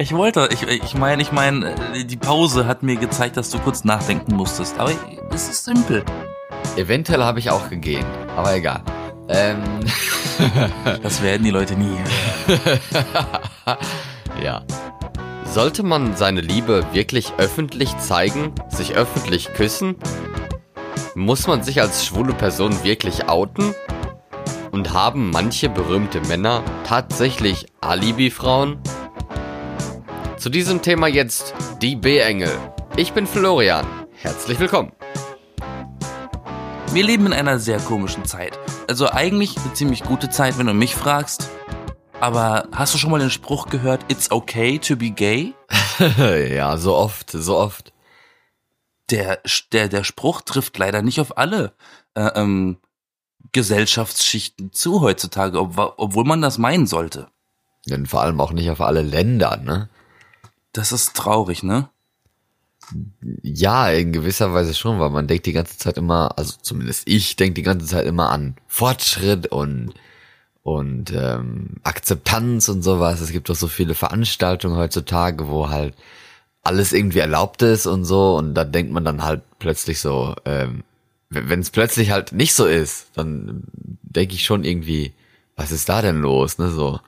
Ich wollte, ich ich meine, ich meine, die Pause hat mir gezeigt, dass du kurz nachdenken musstest. Aber es ist simpel. Eventuell habe ich auch gegeben, aber egal. Ähm. das werden die Leute nie. ja. Sollte man seine Liebe wirklich öffentlich zeigen, sich öffentlich küssen? Muss man sich als schwule Person wirklich outen? Und haben manche berühmte Männer tatsächlich Alibi-Frauen? Zu diesem Thema jetzt die B-Engel. Ich bin Florian. Herzlich willkommen. Wir leben in einer sehr komischen Zeit. Also eigentlich eine ziemlich gute Zeit, wenn du mich fragst. Aber hast du schon mal den Spruch gehört, it's okay to be gay? ja, so oft, so oft. Der, der, der Spruch trifft leider nicht auf alle äh, ähm, Gesellschaftsschichten zu heutzutage, ob, obwohl man das meinen sollte. Denn vor allem auch nicht auf alle Länder, ne? Das ist traurig, ne? Ja, in gewisser Weise schon, weil man denkt die ganze Zeit immer, also zumindest ich denke die ganze Zeit immer an Fortschritt und und ähm, Akzeptanz und sowas. Es gibt doch so viele Veranstaltungen heutzutage, wo halt alles irgendwie erlaubt ist und so. Und da denkt man dann halt plötzlich so, ähm, wenn es plötzlich halt nicht so ist, dann denke ich schon irgendwie, was ist da denn los, ne? So.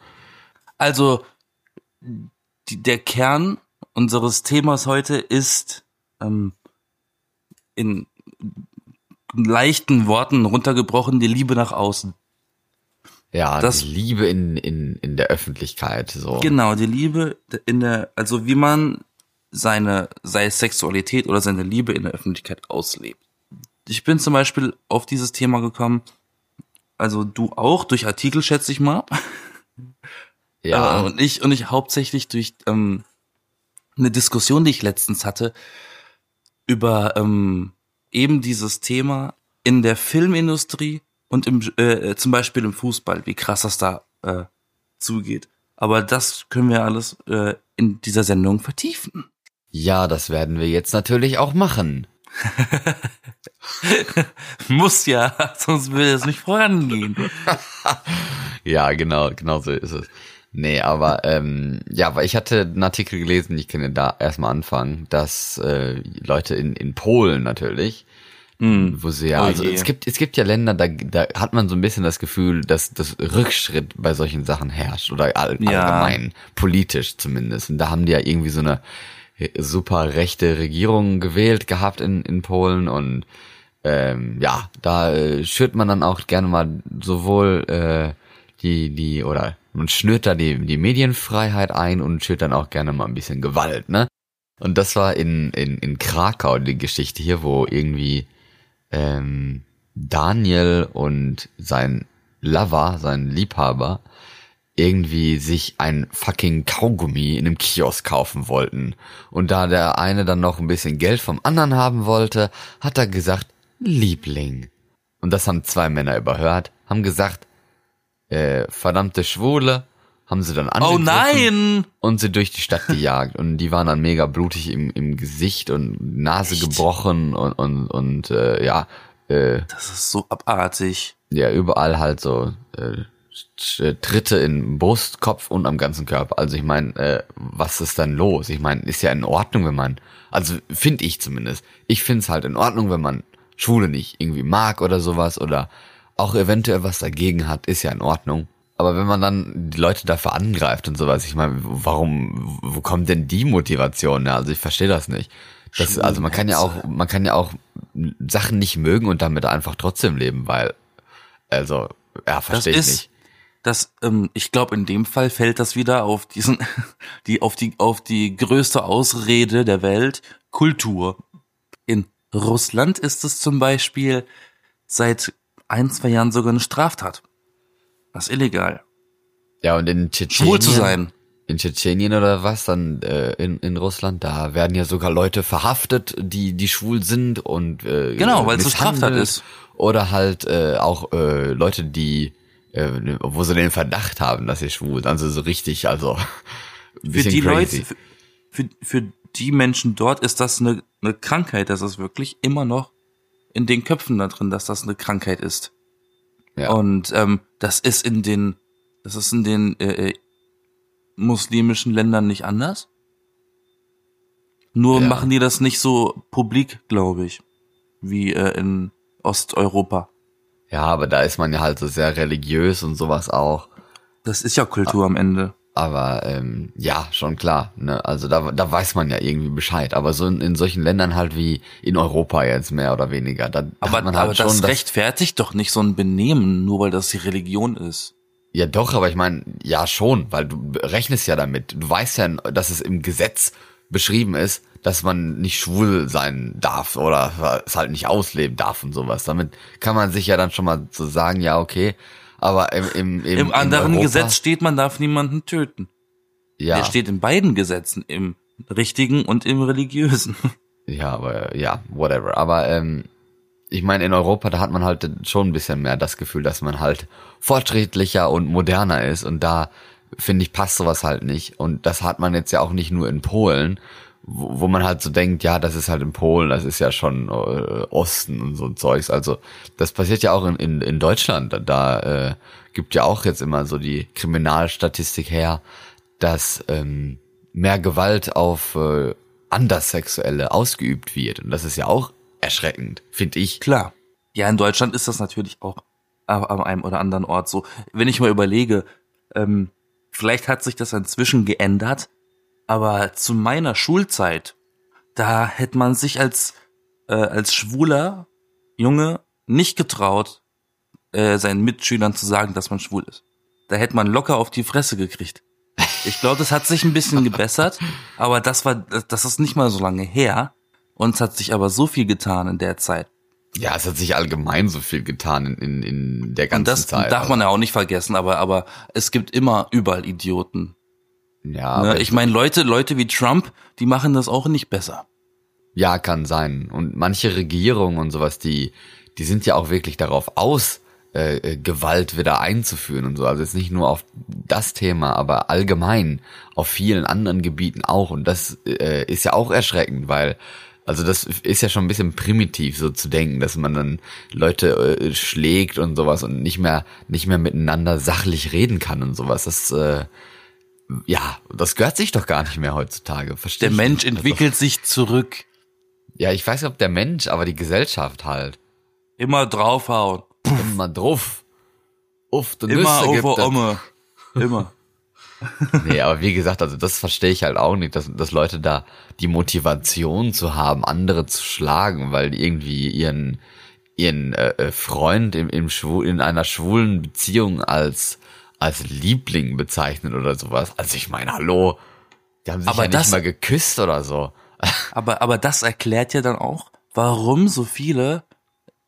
Also die, der Kern unseres Themas heute ist ähm, in leichten Worten runtergebrochen die Liebe nach außen. Ja, das, die Liebe in, in, in der Öffentlichkeit, so. Genau, die Liebe in der, also wie man seine, sei Sexualität oder seine Liebe in der Öffentlichkeit auslebt. Ich bin zum Beispiel auf dieses Thema gekommen, also du auch, durch Artikel schätze ich mal. Ja. Äh, und ich, und ich hauptsächlich durch ähm, eine Diskussion, die ich letztens hatte, über ähm, eben dieses Thema in der Filmindustrie und im, äh, zum Beispiel im Fußball, wie krass das da äh, zugeht. Aber das können wir alles äh, in dieser Sendung vertiefen. Ja, das werden wir jetzt natürlich auch machen. Muss ja, sonst würde es nicht vorangehen. ja, genau, genau so ist es. Nee, aber ähm, ja, weil ich hatte einen Artikel gelesen, ich kann ja da erstmal anfangen, dass äh, Leute in, in Polen natürlich Mm. Wo sie ja, oh also es gibt, es gibt ja Länder, da, da hat man so ein bisschen das Gefühl, dass das Rückschritt bei solchen Sachen herrscht oder all, ja. allgemein, politisch zumindest. Und da haben die ja irgendwie so eine super rechte Regierung gewählt gehabt in, in Polen und ähm, ja, da äh, schürt man dann auch gerne mal sowohl äh, die, die, oder man schnürt da die, die Medienfreiheit ein und schürt dann auch gerne mal ein bisschen Gewalt, ne? Und das war in, in, in Krakau die Geschichte hier, wo irgendwie ähm, Daniel und sein Lover, sein Liebhaber, irgendwie sich ein fucking Kaugummi in einem Kiosk kaufen wollten. Und da der eine dann noch ein bisschen Geld vom anderen haben wollte, hat er gesagt, Liebling. Und das haben zwei Männer überhört, haben gesagt, äh, verdammte Schwule, haben sie dann oh angegriffen oh nein! und sie durch die Stadt gejagt und die waren dann mega blutig im, im Gesicht und Nase Echt? gebrochen und und und äh, ja äh, das ist so abartig ja überall halt so äh, Tritte in Brust, Kopf und am ganzen Körper. Also ich meine, äh, was ist dann los? Ich meine, ist ja in Ordnung, wenn man, also finde ich zumindest, ich finde es halt in Ordnung, wenn man Schwule nicht irgendwie mag oder sowas oder auch eventuell was dagegen hat, ist ja in Ordnung. Aber wenn man dann die Leute dafür angreift und sowas, ich meine, warum, wo kommt denn die Motivation? Ja, also ich verstehe das nicht. Das, also man kann ja auch, man kann ja auch Sachen nicht mögen und damit einfach trotzdem leben, weil, also, ja, verstehe ich nicht. Das, ähm, ich glaube, in dem Fall fällt das wieder auf diesen, die, auf die, auf die größte Ausrede der Welt, Kultur. In Russland ist es zum Beispiel seit ein, zwei Jahren sogar eine Straftat. Das ist illegal. Ja, und in Tschetschenien. Schwul zu sein. In Tschetschenien oder was, dann äh, in, in Russland, da werden ja sogar Leute verhaftet, die, die schwul sind und äh, Genau, weil es so Straftat ist. Oder halt äh, auch äh, Leute, die, äh, wo sie den Verdacht haben, dass sie schwul sind. Also so richtig, also. Für die crazy. Leute, für, für die Menschen dort ist das eine, eine Krankheit. Das ist wirklich immer noch in den Köpfen da drin, dass das eine Krankheit ist. Ja. Und ähm, das ist in den, das ist in den äh, äh muslimischen Ländern nicht anders? Nur Ja. machen die das nicht so publik, glaube ich, wie äh, in Osteuropa. Ja, aber da ist man ja halt so sehr religiös und sowas auch. Das ist ja Kultur am Ende. Aber ähm, ja, schon klar. Ne? Also da, da weiß man ja irgendwie Bescheid. Aber so in, in solchen Ländern halt wie in Europa jetzt mehr oder weniger, da, da Aber, halt aber das das rechtfertigt doch nicht so ein Benehmen, nur weil das die Religion ist. Ja, doch, aber ich meine, ja schon, weil du rechnest ja damit. Du weißt ja, dass es im Gesetz beschrieben ist, dass man nicht schwul sein darf oder es halt nicht ausleben darf und sowas. Damit kann man sich ja dann schon mal so sagen, ja, okay. Aber im, im, im, Im anderen Europa, Gesetz steht, man darf niemanden töten. ja, Der steht in beiden Gesetzen, im richtigen und im religiösen. ja, aber ja, whatever. Aber ähm, ich meine, in Europa, da hat man halt schon ein bisschen mehr das Gefühl, dass man halt fortschrittlicher und moderner ist und da finde ich passt sowas halt nicht und das hat man jetzt ja auch nicht nur in Polen, wo, wo man halt so denkt, ja, das ist halt in Polen, das ist ja schon äh, Osten und so ein Zeugs. Also das passiert ja auch in, in, in Deutschland. Da, äh, gibt ja auch jetzt immer so die Kriminalstatistik her, dass ähm, mehr Gewalt auf äh, Anderssexuelle ausgeübt wird. Und das ist ja auch erschreckend, finde ich. Klar. Ja, in Deutschland ist das natürlich auch an einem oder anderen Ort so. Wenn ich mal überlege, ähm, vielleicht hat sich das inzwischen geändert, aber zu meiner Schulzeit, da hätte man sich als äh, als schwuler Junge nicht getraut, äh, seinen Mitschülern zu sagen, dass man schwul ist. Da hätte man locker auf die Fresse gekriegt. Ich glaube, das hat sich ein bisschen gebessert, aber das war, das ist nicht mal so lange her. Und es hat sich aber so viel getan in der Zeit. Ja, es hat sich allgemein so viel getan in, in, in der ganzen Und das Zeit. darf man ja auch nicht vergessen, aber, aber es gibt immer überall Idioten. Ja, Ne? Ich meine, Leute, Leute wie Trump, die machen das auch nicht besser. ja, kann sein. Und manche Regierungen und sowas, die, die sind ja auch wirklich darauf aus, äh, äh, Gewalt wieder einzuführen und so. Also jetzt nicht nur auf das Thema, aber allgemein auf vielen anderen Gebieten auch. Und das äh, ist ja auch erschreckend, weil also das ist ja schon ein bisschen primitiv, so zu denken, dass man dann Leute äh, schlägt und sowas und nicht mehr nicht mehr miteinander sachlich reden kann und sowas. Das äh, ja, das gehört sich doch gar nicht mehr heutzutage. Verstehe Der Mensch nicht. entwickelt sich zurück. Ja, ich weiß nicht, ob der Mensch, aber die Gesellschaft halt. Immer draufhauen. Immer drauf. Uff, du Immer Nüsse gibt. Omme. Immer. Nee, aber wie gesagt, also das verstehe ich halt auch nicht, dass, dass Leute da die Motivation zu haben, andere zu schlagen, weil die irgendwie ihren ihren äh, äh, Freund im, im Schwul, in einer schwulen Beziehung als als Liebling bezeichnen oder sowas. Also ich meine, hallo, die haben sich Aber ja nicht das- mal geküsst oder so. Aber, aber das erklärt ja dann auch, warum so viele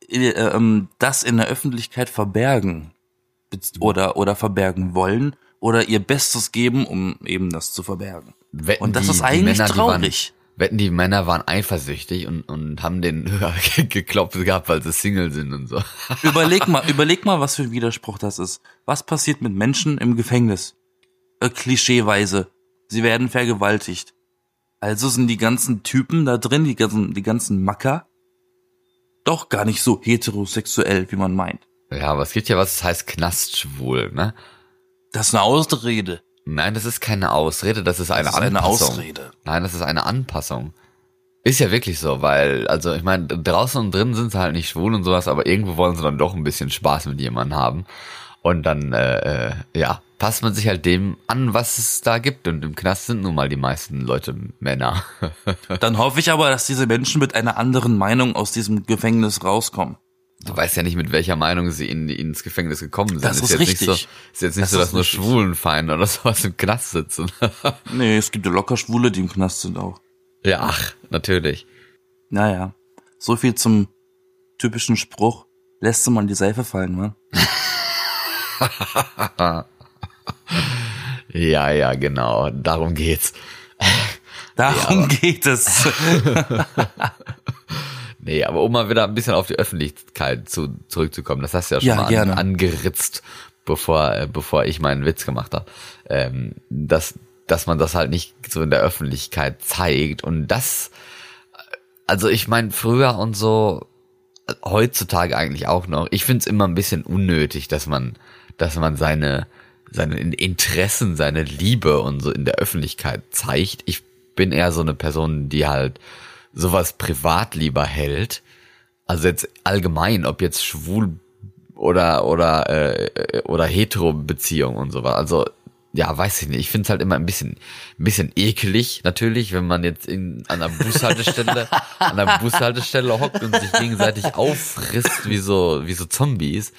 äh, ähm, das in der Öffentlichkeit verbergen Bez- oder, oder verbergen wollen oder ihr Bestes geben, um eben das zu verbergen. Wetten, Und das die- ist eigentlich Männer, die waren- traurig. Wetten, die Männer waren eifersüchtig und, und haben den geklopft gehabt, weil sie Single sind und so. Überleg mal, überleg mal, was für ein Widerspruch das ist. Was passiert mit Menschen im Gefängnis? Äh, klischeeweise. Sie werden vergewaltigt. Also sind die ganzen Typen da drin, die ganzen, die ganzen Macker, doch gar nicht so heterosexuell, wie man meint. Ja, aber es gibt ja was, das heißt Knastschwul, ne? Das ist eine Ausrede. Nein, das ist keine Ausrede, das ist eine Das ist eine Anpassung. Ausrede. Nein, das ist eine Anpassung. Ist ja wirklich so, weil, also ich meine, draußen und drin sind sie halt nicht schwul und sowas, aber irgendwo wollen sie dann doch ein bisschen Spaß mit jemandem haben. Und dann, äh, äh, ja, passt man sich halt dem an, was es da gibt. Und im Knast sind nun mal die meisten Leute Männer. Dann hoffe ich aber, dass diese Menschen mit einer anderen Meinung aus diesem Gefängnis rauskommen. Du weißt ja nicht, mit welcher Meinung sie in, ins Gefängnis gekommen sind. Das ist jetzt richtig. Nicht so, ist jetzt nicht Das so, dass ist nur richtig. Schwulenfeinde oder sowas im Knast sitzen. Nee, es gibt ja locker Schwule, die im Knast sind auch. ja, ach, natürlich. Naja, so viel zum typischen Spruch. Lässt du mal die Seife fallen, wa? Ja, ja, genau. Darum geht's. Darum geht es. Nee, aber um mal wieder ein bisschen auf die Öffentlichkeit zu, zurückzukommen, das hast du ja schon Ja, mal an, angeritzt, bevor, äh, bevor ich meinen Witz gemacht habe. Ähm, dass, dass man das halt nicht so in der Öffentlichkeit zeigt. Und das, also ich meine, früher und so, heutzutage eigentlich auch noch, ich find's immer ein bisschen unnötig, dass man, dass man seine seine Interessen, seine Liebe und so in der Öffentlichkeit zeigt. Ich bin eher so eine Person, die halt sowas privat lieber hält. Also jetzt allgemein, ob jetzt schwul oder oder äh, oder hetero Beziehung und sowas. Also ja, weiß ich nicht. Ich finde es halt immer ein bisschen, ein bisschen eklig, natürlich, wenn man jetzt in, an der Bushaltestelle, an der Bushaltestelle hockt und sich gegenseitig auffrisst wie so, wie so Zombies.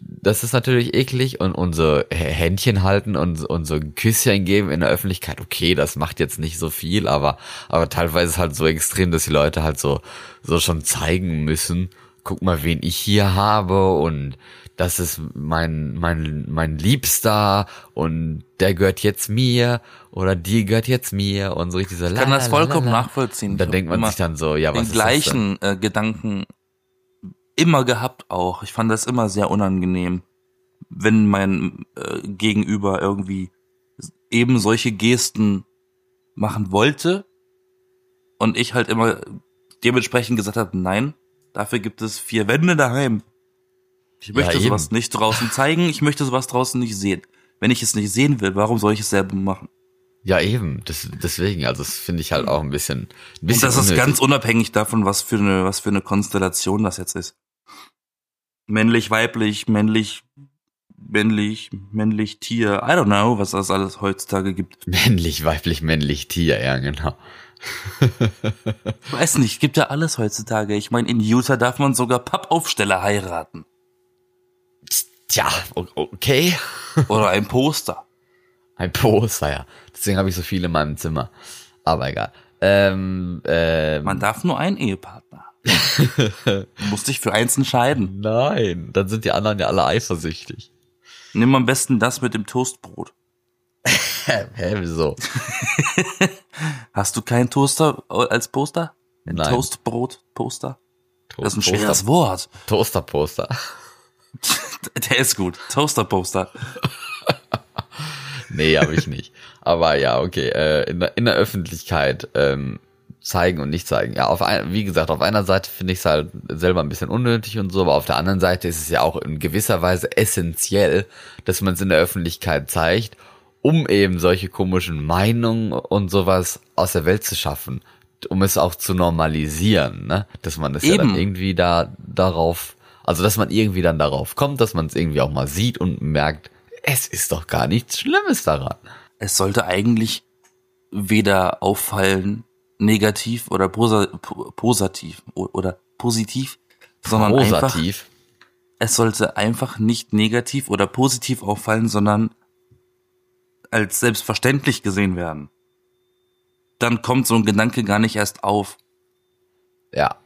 Das ist natürlich eklig und unser Händchen halten und, ein Küsschen geben in der Öffentlichkeit. Okay, das macht jetzt nicht so viel, aber, aber teilweise ist halt so extrem, dass die Leute halt so, so schon zeigen müssen. Guck mal, wen ich hier habe und das ist mein, mein, mein Liebster und der gehört jetzt mir oder die gehört jetzt mir und so richtig so. Ich kann das vollkommen nachvollziehen. Da denkt man sich dann so, ja, was den gleichen äh, Gedanken immer gehabt auch. Ich fand das immer sehr unangenehm, wenn mein äh, Gegenüber irgendwie eben solche Gesten machen wollte und ich halt immer dementsprechend gesagt habe, nein, dafür gibt es vier Wände daheim. Ich möchte ja, sowas nicht draußen zeigen, ich möchte sowas draußen nicht sehen. Wenn ich es nicht sehen will, warum soll ich es selber machen? Ja, eben. Das, deswegen, also das finde ich halt auch ein bisschen. Ein bisschen Und das unnötig. ist ganz unabhängig davon, was für eine, was für eine Konstellation das jetzt ist. Männlich, weiblich, männlich, männlich, männlich, Tier. I don't know, was das alles heutzutage gibt. Männlich, weiblich, männlich, Tier, ja, genau. weiß nicht, gibt ja alles heutzutage. Ich meine, in Utah darf man sogar Pappaufsteller heiraten. Tja, okay. Oder ein Poster. Ein Poster, ja. Deswegen habe ich so viele in meinem Zimmer. Aber egal. Ähm, ähm, Man darf nur einen Ehepartner. musst dich für eins entscheiden. Nein, dann sind die anderen ja alle eifersüchtig. Nimm am besten das mit dem Toastbrot. Hä, wieso? Hast du keinen Toaster als Poster? Ein Nein. Toastbrot-Poster? Toast das ist ein schweres Wort. Toaster-Poster. Der ist gut. Toaster-Poster. nee, habe ich nicht. Aber ja, okay. Äh, in, der, in der Öffentlichkeit ähm, zeigen und nicht zeigen. Ja, auf ein, wie gesagt, auf einer Seite finde ich es halt selber ein bisschen unnötig und so, aber auf der anderen Seite ist es ja auch in gewisser Weise essentiell, dass man es in der Öffentlichkeit zeigt, um eben solche komischen Meinungen und sowas aus der Welt zu schaffen, um es auch zu normalisieren, ne? Dass man es eben. ja dann irgendwie da darauf also, dass man irgendwie dann darauf kommt, dass man es irgendwie auch mal sieht und merkt, es ist doch gar nichts Schlimmes daran. Es sollte eigentlich weder auffallen, negativ oder posa positiv oder positiv, sondern Posativ. einfach, es sollte einfach nicht negativ oder positiv auffallen, sondern als selbstverständlich gesehen werden. Dann kommt so ein Gedanke gar nicht erst auf. Ja.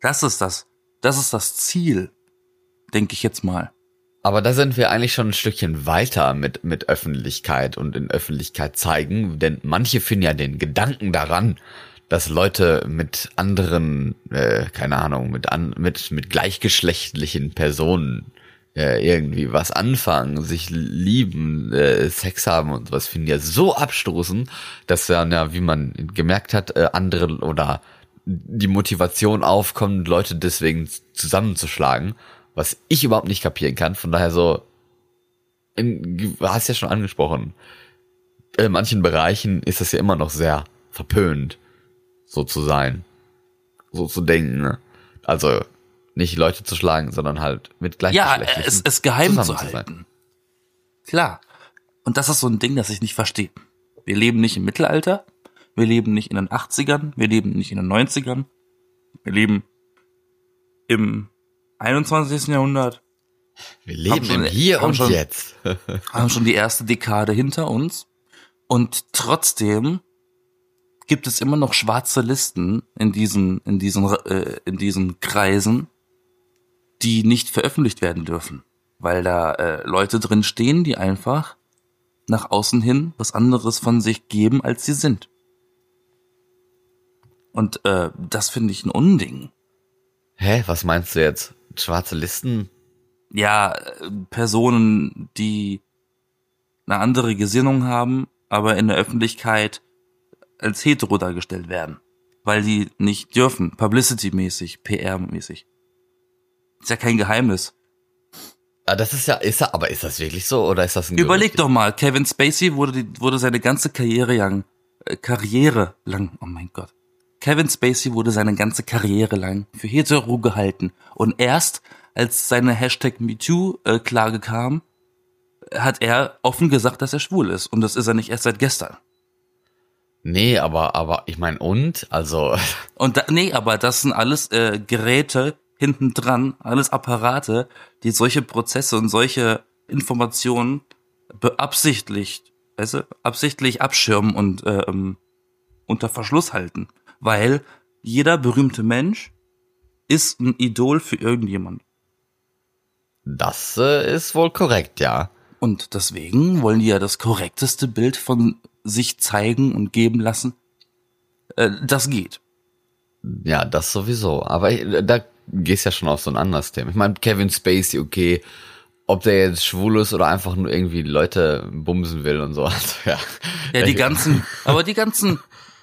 Das ist das. Das ist das Ziel, denke ich jetzt mal. Aber da sind wir eigentlich schon ein Stückchen weiter mit, mit Öffentlichkeit und in Öffentlichkeit zeigen, denn manche finden ja den Gedanken daran, dass Leute mit anderen, äh, keine Ahnung, mit, an, mit, mit gleichgeschlechtlichen Personen äh, irgendwie was anfangen, sich lieben, äh, Sex haben und was finden ja so abstoßen, dass dann ja, wie man gemerkt hat, äh, andere oder die Motivation aufkommt, Leute deswegen zusammenzuschlagen, was ich überhaupt nicht kapieren kann. Von daher so, in, du hast ja schon angesprochen, in manchen Bereichen ist das ja immer noch sehr verpönt, so zu sein, so zu denken. Ne? Also nicht Leute zu schlagen, sondern halt mit gleichgeschlechtlichen Ja, es, es geheim zu halten. Klar. Und das ist so ein Ding, das ich nicht verstehe. Wir leben nicht im Mittelalter, wir leben nicht in den 80ern, wir leben nicht in den 90ern. Wir leben im 21. Jahrhundert. Wir leben schon, im Hier und schon, Jetzt. haben schon die erste Dekade hinter uns. Und trotzdem gibt es immer noch schwarze Listen in diesen, in diesen, äh, in diesen Kreisen, die nicht veröffentlicht werden dürfen. Weil da äh, Leute drin stehen, die einfach nach außen hin was anderes von sich geben, als sie sind. Und äh, das finde ich ein Unding. Hä, was meinst du jetzt? Schwarze Listen? Ja, Personen, die eine andere Gesinnung haben, aber in der Öffentlichkeit als hetero dargestellt werden. Weil die nicht dürfen, publicity-mäßig, PR-mäßig. Ist ja kein Geheimnis. Ah, das ist ja, ist er, aber ist das wirklich so oder ist das ein Überleg Gerücht? doch mal, Kevin Spacey wurde, die, wurde seine ganze Karriere lang, äh, Karriere lang, oh mein Gott. Kevin Spacey wurde seine ganze Karriere lang für hetero gehalten. Und erst, als seine Hashtag MeToo-Klage kam, hat er offen gesagt, dass er schwul ist. Und das ist er nicht erst seit gestern. Nee, aber, aber ich meine, und? Also, Und da, nee, aber das sind alles äh, Geräte hinten dran, alles Apparate, die solche Prozesse und solche Informationen beabsichtlicht, weißt du, absichtlich abschirmen und äh, ähm, unter Verschluss halten. Weil jeder berühmte Mensch ist ein Idol für irgendjemand. das äh, ist wohl korrekt, ja. Und deswegen wollen die ja das korrekteste Bild von sich zeigen und geben lassen. Äh, das geht. Ja, das sowieso. Aber ich- da gehst ja schon auf so ein anderes Thema. Ich meine, Kevin Spacey, okay, ob der jetzt schwul ist oder einfach nur irgendwie Leute bumsen will und so. Also, ja. Ja, die ganzen, aber die ganzen,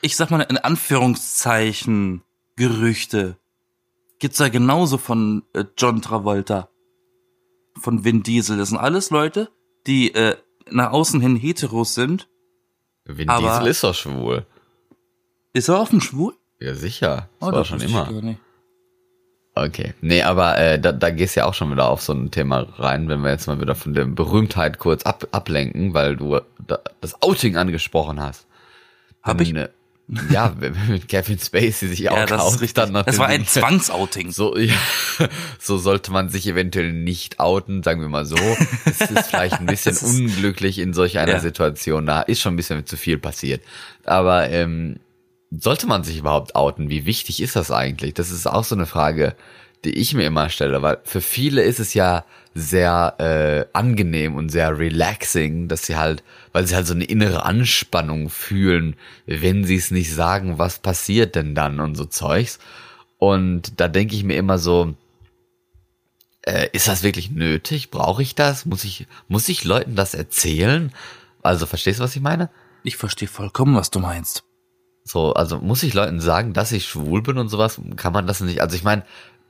ich sag mal in Anführungszeichen, Gerüchte gibt's ja genauso von äh, John Travolta, von Vin Diesel. Das sind alles Leute, die äh, nach außen hin heteros sind. Vin Diesel ist doch schwul. Ist er offen schwul? Ja, sicher. Das Oh, war das schon immer. Okay. Nee, aber äh, da, da gehst du ja auch schon wieder auf so ein Thema rein, wenn wir jetzt mal wieder von der Berühmtheit kurz ab, ablenken, weil du da, das Outing angesprochen hast. Hab ich? Ja, wenn mit Kevin Spacey sich auch Ja, das ist richtig. Das war ein Zwangsouting. So, ja, so sollte man sich eventuell nicht outen, sagen wir mal so. Es ist vielleicht ein bisschen unglücklich in solch einer Ja. Situation. Da ist schon ein bisschen zu viel passiert. Aber ähm, sollte man sich überhaupt outen? Wie wichtig ist das eigentlich? Das ist auch so eine Frage, die ich mir immer stelle, weil für viele ist es ja sehr äh, angenehm und sehr relaxing, dass sie halt, weil sie halt so eine innere Anspannung fühlen, wenn sie es nicht sagen, was passiert denn dann und so Zeugs. Und da denke ich mir immer so, äh, ist das wirklich nötig? Brauche ich das? Muss ich, muss ich Leuten das erzählen? Also verstehst du, was ich meine? Ich verstehe vollkommen, was du meinst. So, also muss ich Leuten sagen, dass ich schwul bin und sowas? Kann man das nicht? Also ich meine,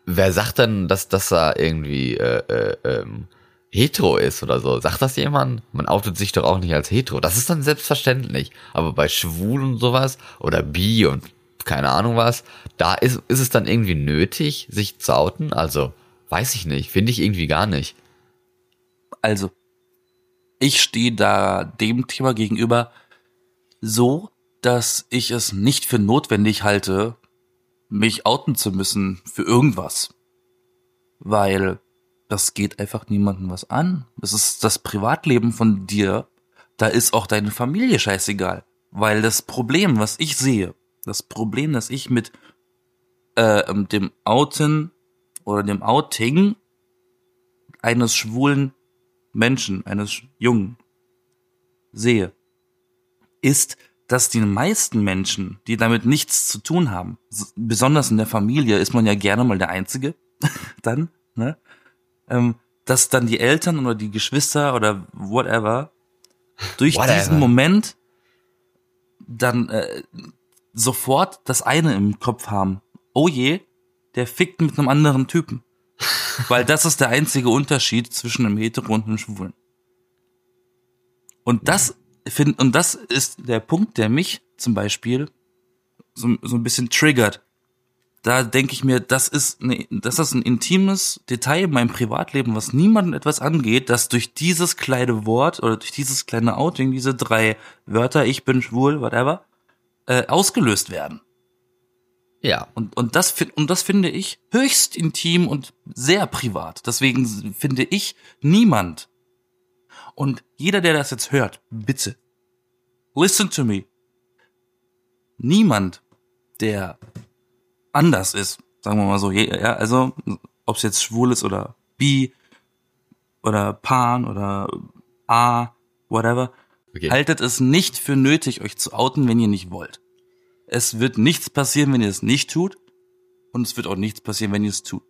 wer sagt denn, dass das da irgendwie äh, äh, ähm, hetero ist oder so? Sagt das jemand? Man outet sich doch auch nicht als hetero. Das ist dann selbstverständlich. Aber bei schwul und sowas oder bi und keine Ahnung was, da ist, ist es dann irgendwie nötig, sich zu outen? Also, weiß ich nicht. Finde ich irgendwie gar nicht. Also, ich stehe da dem Thema gegenüber so, dass ich es nicht für notwendig halte, mich outen zu müssen für irgendwas. Weil das geht einfach niemandem was an. Das ist das Privatleben von dir. Da ist auch deine Familie scheißegal. Weil das Problem, was ich sehe, das Problem, das ich mit äh, dem Outen oder dem Outing eines schwulen Menschen, eines Jungen sehe, ist, dass die meisten Menschen, die damit nichts zu tun haben, besonders in der Familie ist man ja gerne mal der Einzige, dann, ne, ähm, dass dann die Eltern oder die Geschwister oder whatever durch Whatever. diesen Moment dann äh, sofort das eine im Kopf haben. Oh je, der fickt mit einem anderen Typen. Weil das ist der einzige Unterschied zwischen einem Hetero und einem Schwulen. Und das find, und das ist der Punkt, der mich zum Beispiel so, so ein bisschen triggert. Da denke ich mir, das ist, ne, das ist ein intimes Detail in meinem Privatleben, was niemandem etwas angeht, dass durch dieses kleine Wort oder durch dieses kleine Outing, diese drei Wörter, ich bin schwul, whatever, äh, ausgelöst werden. Ja. Und, und, das, und das finde ich höchst intim und sehr privat. Deswegen finde ich niemand. Und jeder, der das jetzt hört, bitte, listen to me. Niemand, der anders ist, sagen wir mal so, ja, also, ob es jetzt schwul ist oder bi oder pan oder a, whatever, Okay. haltet es nicht für nötig, euch zu outen, wenn ihr nicht wollt. Es wird nichts passieren, wenn ihr es nicht tut. Und es wird auch nichts passieren, wenn ihr es tut.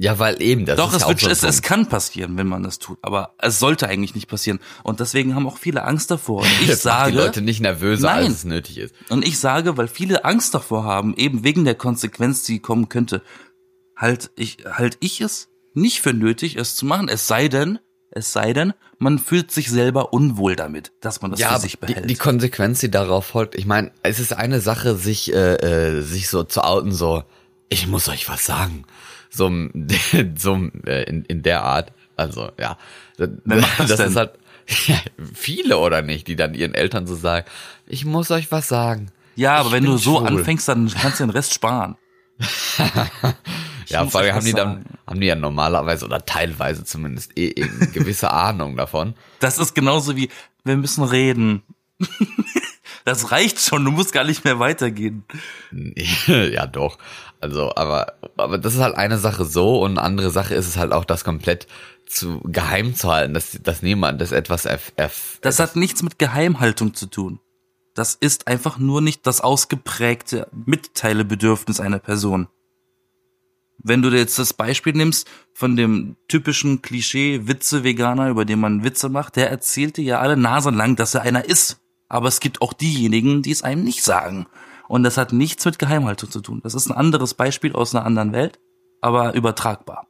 Ja, weil eben, das Doch, ist es, ja wird, so es, es kann passieren, wenn man es tut. Aber es sollte eigentlich nicht passieren. Und deswegen haben auch viele Angst davor. Und ich macht sage, die Leute nicht nervöser, Nein. als es nötig ist. und ich sage, weil viele Angst davor haben, eben wegen der Konsequenz, die kommen könnte, halt ich, halt ich es nicht für nötig, es zu machen. Es sei denn, Es sei denn, man fühlt sich selber unwohl damit, dass man das ja, für sich behält. Die, die Konsequenz, die darauf folgt, ich meine, es ist eine Sache, sich, äh, äh, sich so zu outen, so, ich muss euch was sagen. So, so äh, in, in der Art. Also, ja. Das, das denn? ist halt ja, viele oder nicht, die dann ihren Eltern so sagen, ich muss euch was sagen. ja, aber ich wenn du so schwul. anfängst, dann kannst du den Rest sparen. Ja, vor allem haben die dann, haben die ja normalerweise oder teilweise zumindest eh eine gewisse Ahnung davon. Das ist genauso wie, wir müssen reden. Das reicht schon, du musst gar nicht mehr weitergehen. ja, doch. Also, aber, aber das ist halt eine Sache so und eine andere Sache ist es halt auch, das komplett zu geheim zu halten, dass, dass niemand das etwas erf, erf, Das hat nichts mit Geheimhaltung zu tun. Das ist einfach nur nicht das ausgeprägte Mitteilebedürfnis einer Person. Wenn du dir jetzt das Beispiel nimmst von dem typischen Klischee-Witze-Veganer, über den man Witze macht, der erzählt dir ja alle Nase lang, dass er einer ist. Aber es gibt auch diejenigen, die es einem nicht sagen. Und das hat nichts mit Geheimhaltung zu tun. Das ist ein anderes Beispiel aus einer anderen Welt, aber übertragbar.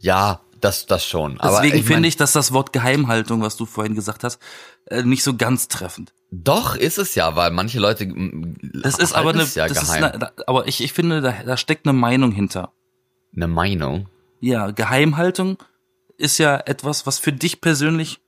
ja, das, das schon. aber Deswegen ich mein, finde ich, dass das Wort Geheimhaltung, was du vorhin gesagt hast, äh, nicht so ganz treffend. Doch, ist es ja, weil manche Leute. mm, Das ist aber eine, ja das ist eine, aber ich, ich finde, da, da steckt eine Meinung hinter. eine Meinung. Ja, Geheimhaltung ist ja etwas, was für dich persönlich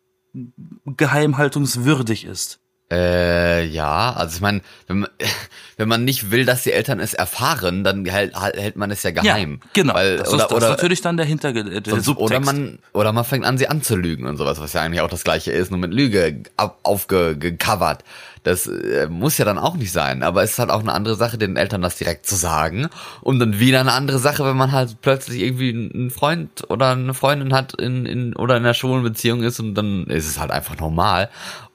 geheimhaltungswürdig ist. Äh, ja, also ich meine, wenn man, wenn man nicht will, dass die Eltern es erfahren, dann hält, hält man es ja geheim. Ja, genau. Weil, das oder, ist, das oder, ist natürlich dann der Hinterge der Subtext. oder man, oder man fängt an, sie anzulügen und sowas, was ja eigentlich auch das gleiche ist, nur mit Lüge auf- aufgecovert. Das äh, muss ja dann auch nicht sein, aber es ist halt auch eine andere Sache, den Eltern das direkt zu sagen. Und dann wieder eine andere Sache, wenn man halt plötzlich irgendwie einen Freund oder eine Freundin hat in, in oder in einer schwulen Beziehung ist und dann ist es halt einfach normal.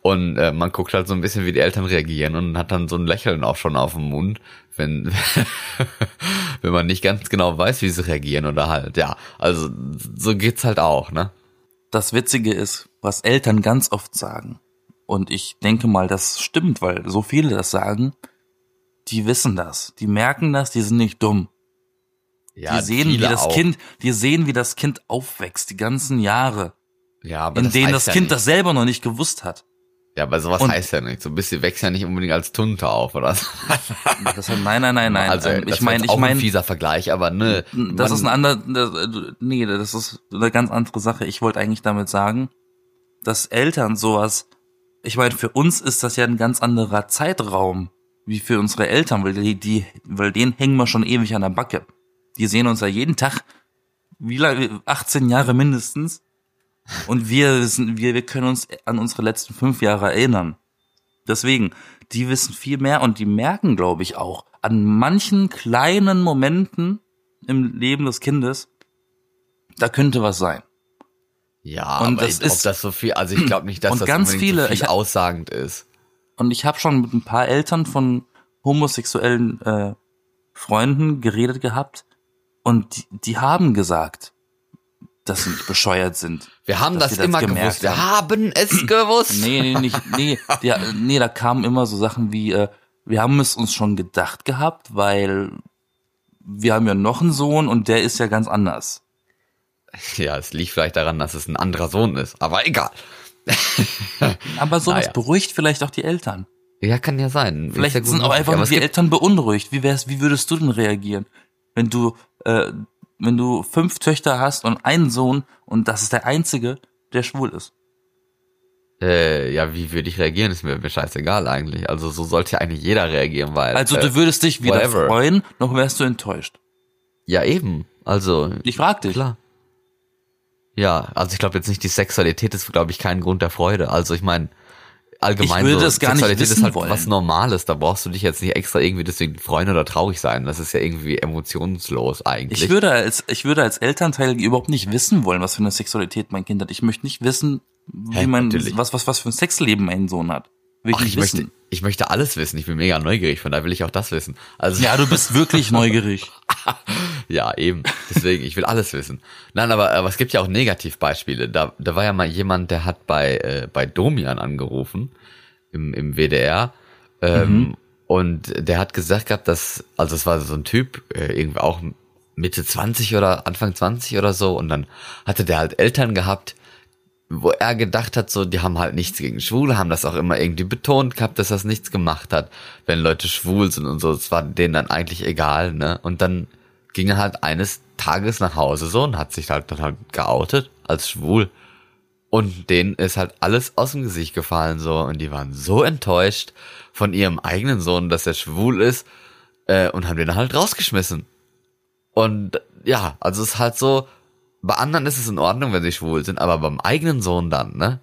Und äh, man guckt halt so ein bisschen, wie die Eltern reagieren und hat dann so ein Lächeln auch schon auf dem Mund, wenn, wenn man nicht ganz genau weiß, wie sie reagieren oder halt, ja. Also so geht's halt auch, ne? das Witzige ist, was Eltern ganz oft sagen, und ich denke mal, das stimmt, weil so viele das sagen, die wissen das, die merken das, die sind nicht dumm. Ja, die sehen, wie das auch. Kind, die sehen, wie das Kind aufwächst, die ganzen Jahre, ja, aber in denen heißt das ja Kind nicht. das selber noch nicht gewusst hat. Ja, aber sowas Und- heißt ja nicht. So ein bisschen wächst ja nicht unbedingt als Tunte auf, oder? Das, nein, nein, nein, nein. also, Ähm, das ich meine, ist ich auch ein meine, fieser Vergleich, aber ne. das ist ein anderer, das, nee, das ist eine ganz andere Sache. Ich wollte eigentlich damit sagen, dass Eltern sowas, ich meine, für uns ist das ja ein ganz anderer Zeitraum, wie für unsere Eltern, weil die, die, weil denen hängen wir schon ewig an der Backe. Die sehen uns ja jeden Tag, wie lange, 18 Jahre mindestens. Und wir wissen, wir, wir können uns an unsere letzten fünf Jahre erinnern. Deswegen, die wissen viel mehr und die merken, glaube ich, auch an manchen kleinen Momenten im Leben des Kindes, da könnte was sein. Ja, Und aber das ich, ob ist- das so viel, also ich glaube nicht, dass Und das ganz viele- so viel ich- aussagend ist. Und ich habe schon mit ein paar Eltern von homosexuellen äh, Freunden geredet gehabt und die, die haben gesagt, dass sie nicht bescheuert sind. Wir haben das, das immer gemerkt gewusst. Wir haben. haben es gewusst. Nee, nee, nicht, nee, ja, nee, da kamen immer so Sachen wie, äh, wir haben es uns schon gedacht gehabt, weil wir haben ja noch einen Sohn und der ist ja ganz anders. Ja, es liegt vielleicht daran, dass es ein anderer Sohn ist, aber egal. Aber sowas Naja. beruhigt vielleicht auch die Eltern. Ja, kann ja sein. Vielleicht ja sind auch einfach die Eltern beunruhigt. Wie wär's, wie würdest du denn reagieren, wenn du, äh, wenn du fünf Töchter hast und einen Sohn und das ist der einzige, der schwul ist? Äh, ja, wie würde ich reagieren? Ist mir, mir scheißegal eigentlich. Also so sollte ja eigentlich jeder reagieren, weil. Also äh, du würdest dich weder whatever. freuen, noch wärst du enttäuscht. Ja, eben. Also, Ich frag dich. klar. Ja, also ich glaube jetzt nicht, die Sexualität ist, glaube ich, kein Grund der Freude. Also ich meine, allgemein Ich würde so, das gar nicht Sexualität ist wissen halt wollen. was Normales. Da brauchst du dich jetzt nicht extra irgendwie deswegen freuen oder traurig sein. Das ist ja irgendwie emotionslos eigentlich. Ich würde als, ich würde als Elternteil überhaupt nicht wissen wollen, was für eine Sexualität mein Kind hat. Ich möchte nicht wissen, wie Hä, mein, natürlich. was, was, was für ein Sexleben mein Sohn hat. Ich Ach, nicht ich möchte, wissen. ich möchte alles wissen. Ich bin mega neugierig, von daher will ich auch das wissen. Also Ja, du bist wirklich neugierig. Ja, eben. Deswegen, ich will alles wissen. Nein, aber, aber es gibt ja auch Negativbeispiele. Da, da war ja mal jemand, der hat bei, äh, bei Domian angerufen im, im WDR. Ähm, Und der hat gesagt gehabt, dass, also es war so ein Typ, äh, irgendwie auch Mitte 20 oder Anfang 20 oder so. Und dann hatte der halt Eltern gehabt, wo er gedacht hat, so, die haben halt nichts gegen Schwule, haben das auch immer irgendwie betont gehabt, dass das nichts gemacht hat, wenn Leute schwul sind und so. Es war denen dann eigentlich egal, ne? Und dann ging er halt eines Tages nach Hause so und hat sich halt dann halt geoutet als schwul. Und denen ist halt alles aus dem Gesicht gefallen so und die waren so enttäuscht von ihrem eigenen Sohn, dass er schwul ist äh, und haben den halt rausgeschmissen. Und ja, also es ist halt so, bei anderen ist es in Ordnung, wenn sie schwul sind, aber beim eigenen Sohn dann, ne?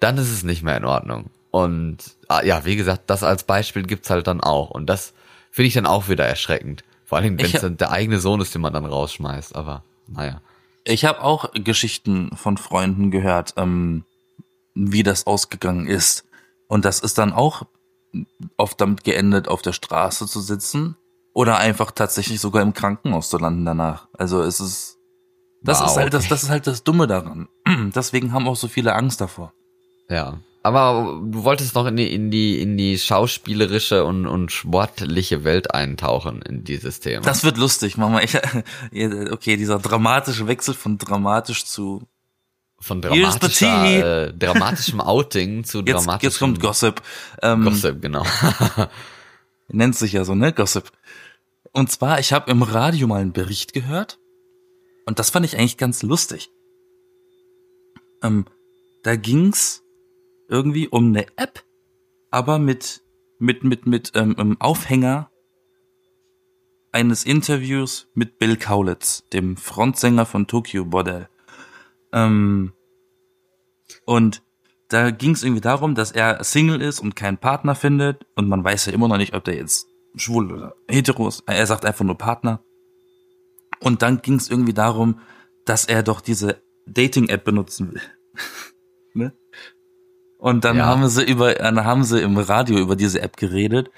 Dann ist es nicht mehr in Ordnung. Und ah, ja, wie gesagt, das als Beispiel gibt's halt dann auch. Und das finde ich dann auch wieder erschreckend. Vor allem, wenn es dann der eigene Sohn ist, den man dann rausschmeißt. Aber naja. Ich habe auch Geschichten von Freunden gehört, ähm, wie das ausgegangen ist. Und das ist dann auch oft damit geendet, auf der Straße zu sitzen oder einfach tatsächlich sogar im Krankenhaus zu landen danach. Also es ist das wow. ist halt das, das ist halt das Dumme daran. Deswegen haben auch so viele Angst davor. Ja. Aber du wolltest noch in die, in die, in die schauspielerische und, und sportliche Welt eintauchen in dieses Thema. Das wird lustig, Mama. Ich, okay, dieser dramatische Wechsel von dramatisch zu von dramatischer, äh, dramatischem Outing zu jetzt, dramatischem. Jetzt kommt Gossip. Ähm, Gossip, genau. nennt sich ja so, ne? Gossip. Und zwar, ich habe im Radio mal einen Bericht gehört und das fand ich eigentlich ganz lustig. Ähm, da ging's irgendwie um eine App, aber mit mit mit mit ähm, Aufhänger eines Interviews mit Bill Kaulitz, dem Frontsänger von Tokyo Bordel. Ähm, und da ging es irgendwie darum, dass er Single ist und keinen Partner findet und man weiß ja immer noch nicht, ob der jetzt schwul oder hetero ist. Er sagt einfach nur Partner. Und dann ging es irgendwie darum, dass er doch diese Dating-App benutzen will. Und dann ja. haben sie über, dann haben sie im Radio über diese App geredet.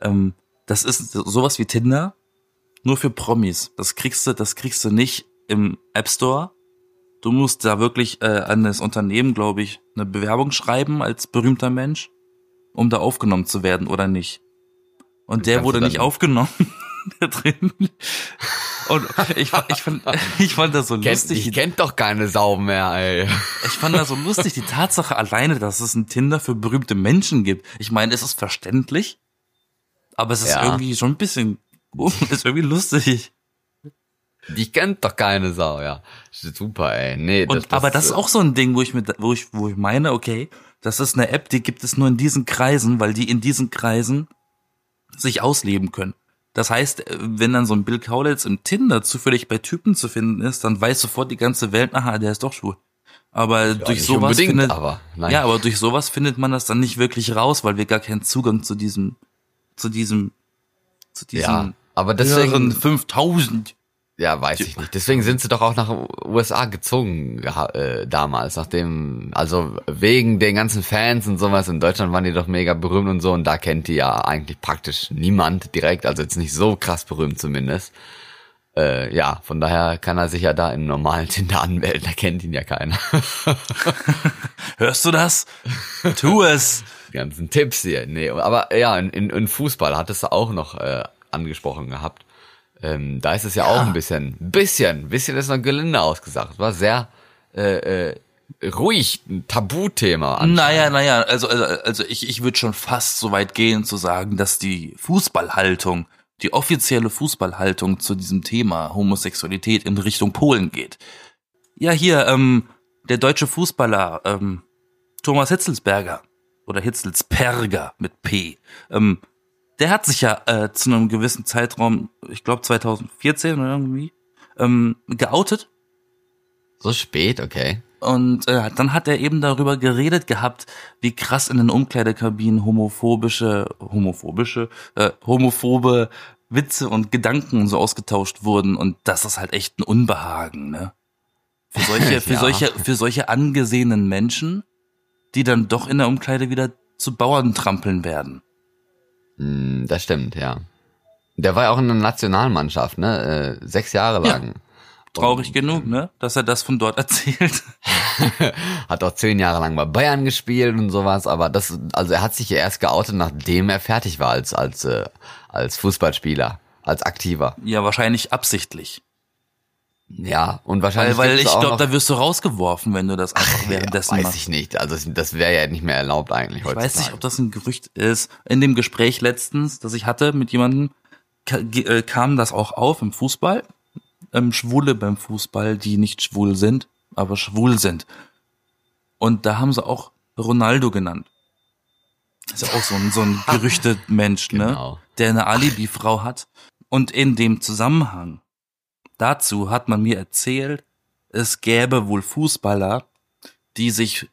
Ähm, das ist sowas wie Tinder, nur für Promis. Das kriegst du, das kriegst du nicht im App Store. Du musst da wirklich äh, an das Unternehmen, glaube ich, eine Bewerbung schreiben als berühmter Mensch, um da aufgenommen zu werden oder nicht. Und der wurde nicht aufgenommen da drin. Und ich, ich, fand, ich fand das so lustig. Ich kennt doch keine Sau mehr, ey. Ich fand das so lustig, die Tatsache alleine, dass es ein Tinder für berühmte Menschen gibt. Ich meine, es ist verständlich, aber es ist ja. irgendwie schon ein bisschen, ist irgendwie lustig. Die kennt doch keine Sau, ja. Super, ey. Nee, Und, das, das, aber das ist auch so ein Ding, wo ich mit, wo ich, wo ich meine, okay, das ist eine App, die gibt es nur in diesen Kreisen, weil die in diesen Kreisen sich ausleben können. Das heißt, äh, wenn dann so ein Bill Kaulitz im Tinder zufällig bei Typen zu finden ist, dann weiß sofort die ganze Welt, aha, der ist doch schwul. Aber ja, durch sowas findet, aber, ja, aber durch sowas findet man das dann nicht wirklich raus, weil wir gar keinen Zugang zu diesem, zu diesem, zu diesem ja, aber deswegen 5000 ja, weiß ich nicht. Deswegen sind sie doch auch nach USA gezogen äh, damals, nachdem, also wegen den ganzen Fans und sowas. In Deutschland waren die doch mega berühmt und so und da kennt die ja eigentlich praktisch niemand direkt, also jetzt nicht so krass berühmt zumindest. Äh, ja, von daher kann er sich ja da im normalen Tinder anmelden, da kennt ihn ja keiner. Hörst du das? Tu es! Die ganzen Tipps hier. Nee, aber ja, in, in, in Fußball hattest du auch noch äh, angesprochen gehabt. Ähm, da ist es ja, ja, auch ein bisschen, bisschen, bisschen ist noch gelinde ausgesagt. War sehr äh, äh, ruhig, ein Tabuthema. Naja, naja, also, also, also ich, ich würde schon fast so weit gehen zu sagen, dass die Fußballhaltung, die offizielle Fußballhaltung zu diesem Thema Homosexualität in Richtung Polen geht. Ja, hier, ähm, der deutsche Fußballer ähm, Thomas Hitzelsberger oder Hitzelsperger mit P, ähm, der hat sich ja äh, zu einem gewissen Zeitraum, ich glaube 2014 oder irgendwie, ähm, geoutet. So spät, okay. Und äh, dann hat er eben darüber geredet gehabt, wie krass in den Umkleidekabinen homophobische, homophobische, äh, homophobe Witze und Gedanken so ausgetauscht wurden. Und das ist halt echt ein Unbehagen, ne? Für solche, für ja. solche, für solche angesehenen Menschen, die dann doch in der Umkleide wieder zu Bauern trampeln werden. Hm, das stimmt, ja. Der war ja auch in der Nationalmannschaft, ne? Äh, sechs Jahre lang. Ja. Traurig Und, genug, ne? Dass er das von dort erzählt. hat auch zehn Jahre lang bei Bayern gespielt und sowas, aber das, also er hat sich ja erst geoutet, nachdem er fertig war als, als, äh, als Fußballspieler, als Aktiver. Ja, wahrscheinlich absichtlich. Ja, und wahrscheinlich. Weil, weil ich glaube, da wirst du rausgeworfen, wenn du das einfach währenddessen ja, weiß machst. ich nicht. Also das- das wäre ja nicht mehr erlaubt eigentlich Ich heutzutage. weiß nicht, ob das ein Gerücht ist. In dem Gespräch letztens, das ich hatte mit jemandem, äh, kam das auch auf im Fußball. Ähm, Schwule beim Fußball, die nicht schwul sind, aber schwul sind. Und da haben sie auch Ronaldo genannt. Ist ja auch so ein, so ein Gerüchte-Mensch, ne? Genau. Der eine Alibi-Frau hat. Und in dem Zusammenhang dazu hat man mir erzählt, es gäbe wohl Fußballer, die sich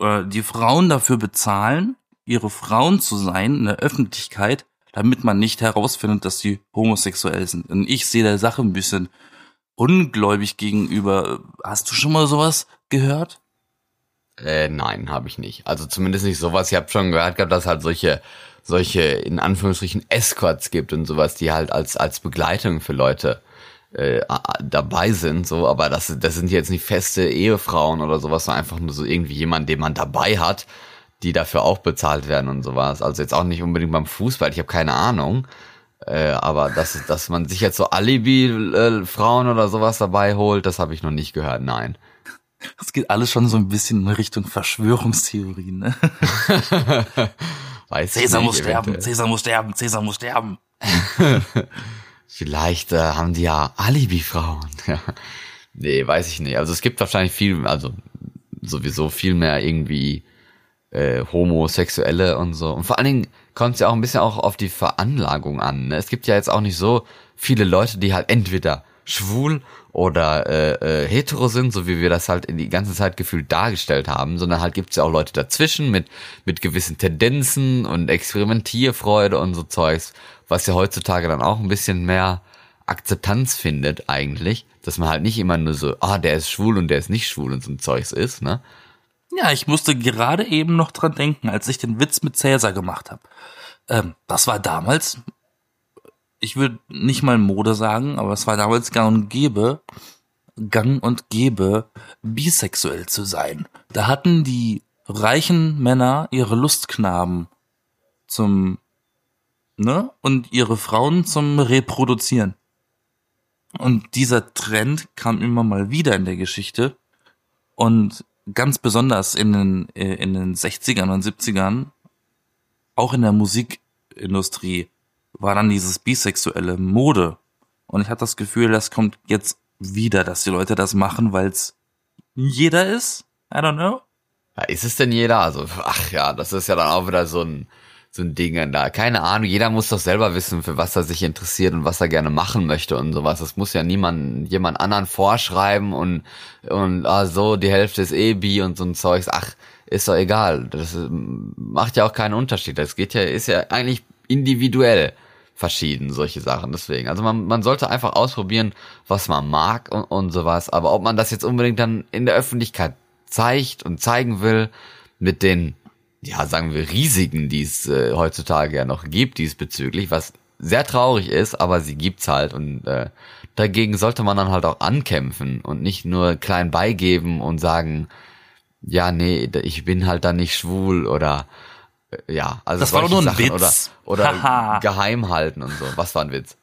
äh, die Frauen dafür bezahlen, ihre Frauen zu sein in der Öffentlichkeit, damit man nicht herausfindet, dass sie homosexuell sind. Und ich sehe der Sache ein bisschen ungläubig gegenüber. Hast du schon mal sowas gehört? Äh, nein, habe ich nicht. Also zumindest nicht sowas. Ich habe schon gehört gehabt, dass halt solche, solche in Anführungsstrichen Escorts gibt und sowas, die halt als als Begleitung für Leute äh, dabei sind. So, aber das das sind jetzt nicht feste Ehefrauen oder sowas, sondern einfach nur so irgendwie jemand, den man dabei hat, die dafür auch bezahlt werden und sowas. Also jetzt auch nicht unbedingt beim Fußball. Ich habe keine Ahnung. Äh, aber dass, dass man sich jetzt so Alibi-Frauen oder sowas dabei holt, das habe ich noch nicht gehört, nein. Das geht alles schon so ein bisschen in Richtung Verschwörungstheorien. Ne? Weiß Cäsar muss sterben. Cäsar muss sterben, Cäsar muss sterben. Vielleicht äh, haben die ja Alibi-Frauen. Nee, weiß ich nicht. Also es gibt wahrscheinlich viel, also sowieso viel mehr irgendwie äh, Homosexuelle und so. Und vor allen Dingen kommt es ja auch ein bisschen auch auf die Veranlagung an. Ne? Es gibt ja jetzt auch nicht so viele Leute, die halt entweder schwul oder äh, äh, hetero sind, so wie wir das halt in die ganze Zeit gefühlt dargestellt haben, sondern halt gibt es ja auch Leute dazwischen mit mit gewissen Tendenzen und Experimentierfreude und so Zeugs, was ja heutzutage dann auch ein bisschen mehr Akzeptanz findet eigentlich, dass man halt nicht immer nur so, ah, der ist schwul und der ist nicht schwul und so ein Zeugs ist, ne? Ja, ich musste gerade eben noch dran denken, als ich den Witz mit Cäsar gemacht habe. Ähm, das war damals, ich würde nicht mal Mode sagen, aber es war damals gang und gäbe, gang und gäbe, bisexuell zu sein. Da hatten die reichen Männer ihre Lustknaben zum, ne, und ihre Frauen zum Reproduzieren. Und dieser Trend kam immer mal wieder in der Geschichte. Und ganz besonders in den, äh, in den 60ern und 70ern, auch in der Musikindustrie, war dann dieses bisexuelle Mode. Und ich hatte das Gefühl, das kommt jetzt wieder, dass die Leute das machen, weil es jeder ist. I don't know. Ja, ist es denn jeder? Also, ach ja, das ist ja dann auch wieder so ein, so ein Ding da. Keine Ahnung, jeder muss doch selber wissen, für was er sich interessiert und was er gerne machen möchte und sowas. Das muss ja niemand, jemand anderen vorschreiben und, und, ah, so, die Hälfte ist eh bi und so ein Zeugs. Ach, ist doch egal. Das macht ja auch keinen Unterschied. Das geht ja, ist ja eigentlich individuell verschieden, solche Sachen. Deswegen, also man, man sollte einfach ausprobieren, was man mag und, und sowas. Aber ob man das jetzt unbedingt dann in der Öffentlichkeit zeigt und zeigen will, mit den, ja, sagen wir, Risiken, die es äh, heutzutage ja noch gibt diesbezüglich, was sehr traurig ist, aber sie gibt's halt und äh, dagegen sollte man dann halt auch ankämpfen und nicht nur klein beigeben und sagen, ja, nee, ich bin halt dann nicht schwul oder ja, also Das war doch nur ein Sachen Witz. oder oder geheim halten und so. Was war ein Witz?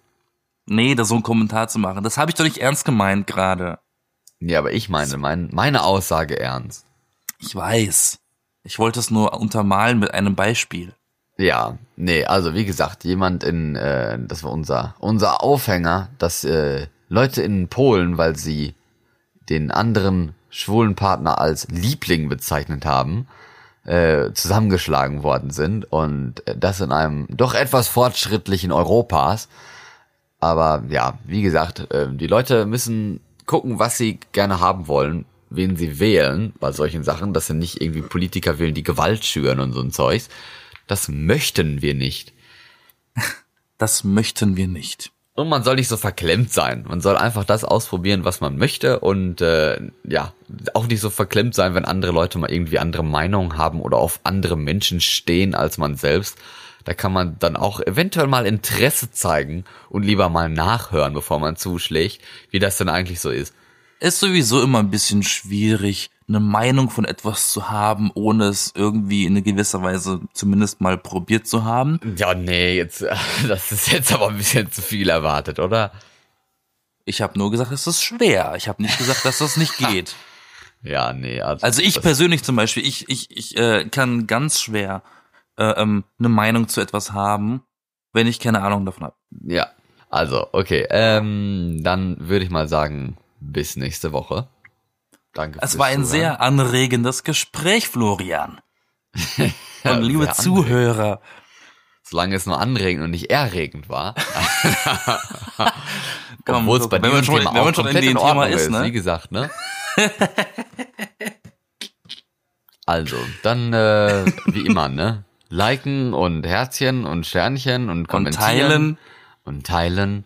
Nee, da so einen Kommentar zu machen. Das habe ich doch nicht ernst gemeint gerade. Ja, aber ich meine, mein, meine Aussage ernst. Ich weiß. Ich wollte es nur untermalen mit einem Beispiel. Ja, nee, also wie gesagt, jemand in, äh, das war unser, unser Aufhänger, dass äh, Leute in Polen, weil sie den anderen schwulen Partner als Liebling bezeichnet haben, äh, zusammengeschlagen worden sind und das in einem doch etwas fortschrittlichen Europas. Aber ja, wie gesagt, äh, die Leute müssen gucken, was sie gerne haben wollen, wen sie wählen bei solchen Sachen, dass sie nicht irgendwie Politiker wählen, die Gewalt schüren und so ein Zeugs. Das möchten wir nicht. Das möchten wir nicht. Und man soll nicht so verklemmt sein. Man soll einfach das ausprobieren, was man möchte und äh, ja, auch nicht so verklemmt sein, wenn andere Leute mal irgendwie andere Meinungen haben oder auf andere Menschen stehen als man selbst. Da kann man dann auch eventuell mal Interesse zeigen und lieber mal nachhören, bevor man zuschlägt, wie das denn eigentlich so ist. Ist sowieso immer ein bisschen schwierig, eine Meinung von etwas zu haben, ohne es irgendwie in eine gewisse Weise zumindest mal probiert zu haben. Ja, nee, jetzt, das ist jetzt aber ein bisschen zu viel erwartet, oder? Ich habe nur gesagt, es ist schwer. Ich habe nicht gesagt, dass das nicht geht. Ja, nee. Also, Also ich persönlich zum Beispiel, ich, ich, ich äh, kann ganz schwer äh, ähm, eine Meinung zu etwas haben, wenn ich keine Ahnung davon habe. Ja, also, okay. Ähm, dann würde ich mal sagen, bis nächste Woche. Danke Es war ein Zuhören. sehr anregendes Gespräch, Florian. Und liebe Zuhörer, Solange es nur anregend und nicht erregend war. Komm, Obwohl es bei wenn man schon- Thema wenn man schon in dem Thema ist, ist, ne? wie gesagt, ne? also, dann äh, wie immer, ne? Liken und Herzchen und Sternchen und und kommentieren. teilen. und teilen.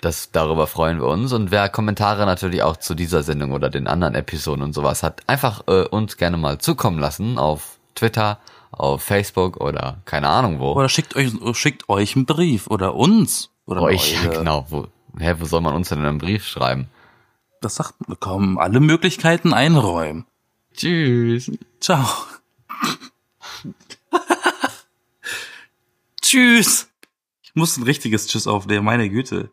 Das, darüber freuen wir uns. Und wer Kommentare natürlich auch zu dieser Sendung oder den anderen Episoden und sowas hat, einfach äh, uns gerne mal zukommen lassen auf Twitter, auf Facebook oder keine Ahnung wo. Oder schickt euch, schickt euch einen Brief oder uns. Oder euch, ja, eure- genau. Wo, hä, wo soll man uns denn einen Brief schreiben? Das sagt, wir kommen alle Möglichkeiten einräumen. Tschüss. Ciao. Tschüss. Ich muss ein richtiges Tschüss aufnehmen, meine Güte.